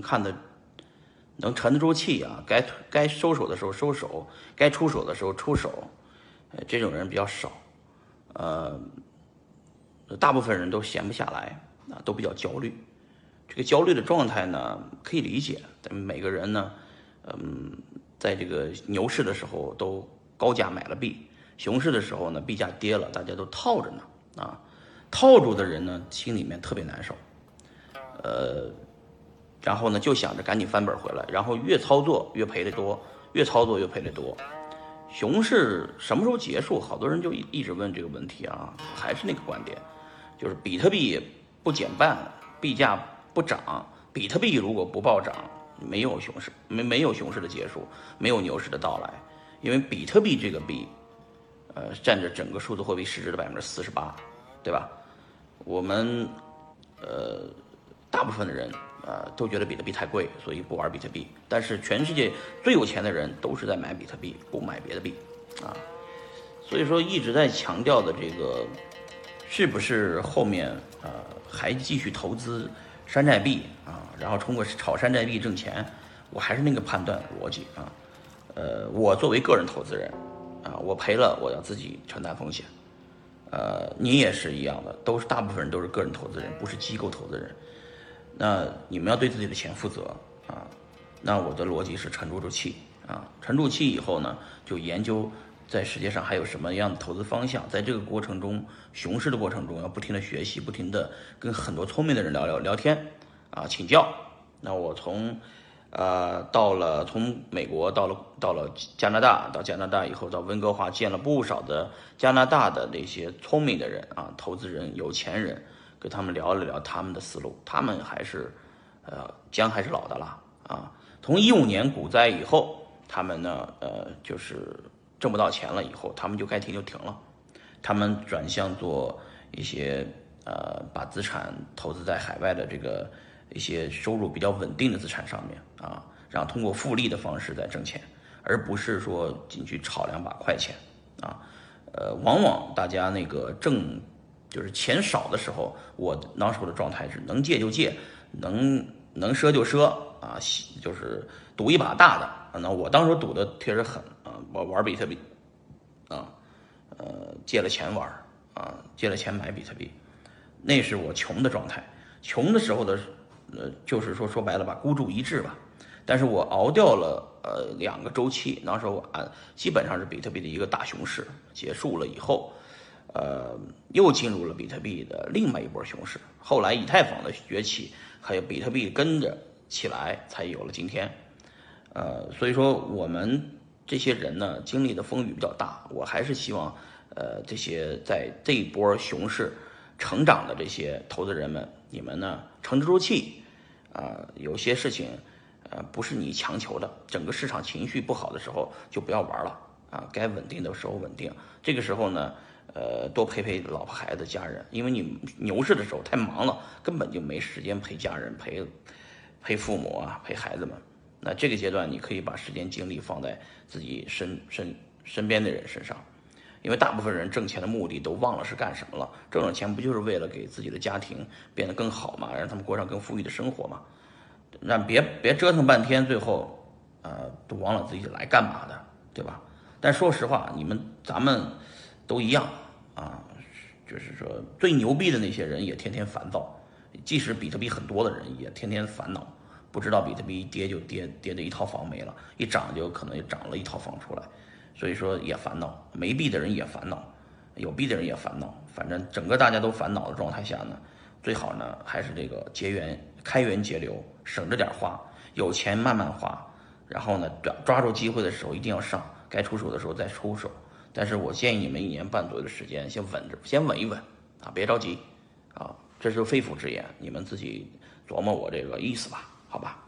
看得能沉得住气啊，该该收手的时候收手，该出手的时候出手，呃，这种人比较少，呃，大部分人都闲不下来啊，都比较焦虑。这个焦虑的状态呢，可以理解，咱们每个人呢，嗯，在这个牛市的时候都高价买了币，熊市的时候呢，币价跌了，大家都套着呢啊，套住的人呢，心里面特别难受，呃。然后呢，就想着赶紧翻本回来，然后越操作越赔的多，越操作越赔的多。熊市什么时候结束？好多人就一一直问这个问题啊，还是那个观点，就是比特币不减半，币价不涨，比特币如果不暴涨，没有熊市，没没有熊市的结束，没有牛市的到来，因为比特币这个币，呃，占着整个数字货币市值的百分之四十八，对吧？我们，呃，大部分的人。呃，都觉得比特币太贵，所以不玩比特币。但是全世界最有钱的人都是在买比特币，不买别的币，啊，所以说一直在强调的这个，是不是后面呃还继续投资山寨币啊？然后通过炒山寨币挣钱？我还是那个判断逻辑啊，呃，我作为个人投资人啊，我赔了我要自己承担风险，呃，你也是一样的，都是大部分人都是个人投资人，不是机构投资人。那你们要对自己的钱负责啊！那我的逻辑是沉住住气啊，沉住气以后呢，就研究在世界上还有什么样的投资方向。在这个过程中，熊市的过程中，要不停的学习，不停的跟很多聪明的人聊聊聊天啊，请教。那我从呃到了从美国到了到了加拿大，到加拿大以后到温哥华，见了不少的加拿大的那些聪明的人啊，投资人、有钱人。跟他们聊了聊他们的思路，他们还是，呃，姜还是老的辣啊。从一五年股灾以后，他们呢，呃，就是挣不到钱了以后，他们就该停就停了，他们转向做一些呃，把资产投资在海外的这个一些收入比较稳定的资产上面啊，然后通过复利的方式在挣钱，而不是说进去炒两把快钱啊。呃，往往大家那个挣。就是钱少的时候，我那时候的状态是能借就借，能能赊就赊啊，就是赌一把大的。那我当时赌的确实狠啊，我玩比特币，啊，呃，借了钱玩啊，借了钱买比特币，那是我穷的状态。穷的时候的，呃，就是说说白了吧，孤注一掷吧。但是我熬掉了呃两个周期，那时候啊，基本上是比特币的一个大熊市结束了以后。呃，又进入了比特币的另外一波熊市。后来以太坊的崛起，还有比特币跟着起来，才有了今天。呃，所以说我们这些人呢，经历的风雨比较大。我还是希望，呃，这些在这一波熊市成长的这些投资人们，你们呢沉得住气。啊，有些事情，呃，不是你强求的。整个市场情绪不好的时候，就不要玩了。啊，该稳定的时候稳定。这个时候呢。呃，多陪陪老婆、孩子、家人，因为你牛市的时候太忙了，根本就没时间陪家人、陪陪父母啊、陪孩子们。那这个阶段，你可以把时间精力放在自己身身身边的人身上，因为大部分人挣钱的目的都忘了是干什么了。挣了钱不就是为了给自己的家庭变得更好嘛，让他们过上更富裕的生活嘛？让别别折腾半天，最后呃都忘了自己来干嘛的，对吧？但说实话，你们咱们。都一样啊，就是说最牛逼的那些人也天天烦躁，即使比特币很多的人也天天烦恼，不知道比特币一跌就跌跌的一套房没了，一涨就可能又涨了一套房出来，所以说也烦恼，没币的人也烦恼，有币的人也烦恼，反正整个大家都烦恼的状态下呢，最好呢还是这个节源开源节流，省着点花，有钱慢慢花，然后呢抓抓住机会的时候一定要上，该出手的时候再出手。但是我建议你们一年半左右的时间先稳着，先稳一稳啊，别着急啊，这是肺腑之言，你们自己琢磨我这个意思吧，好吧。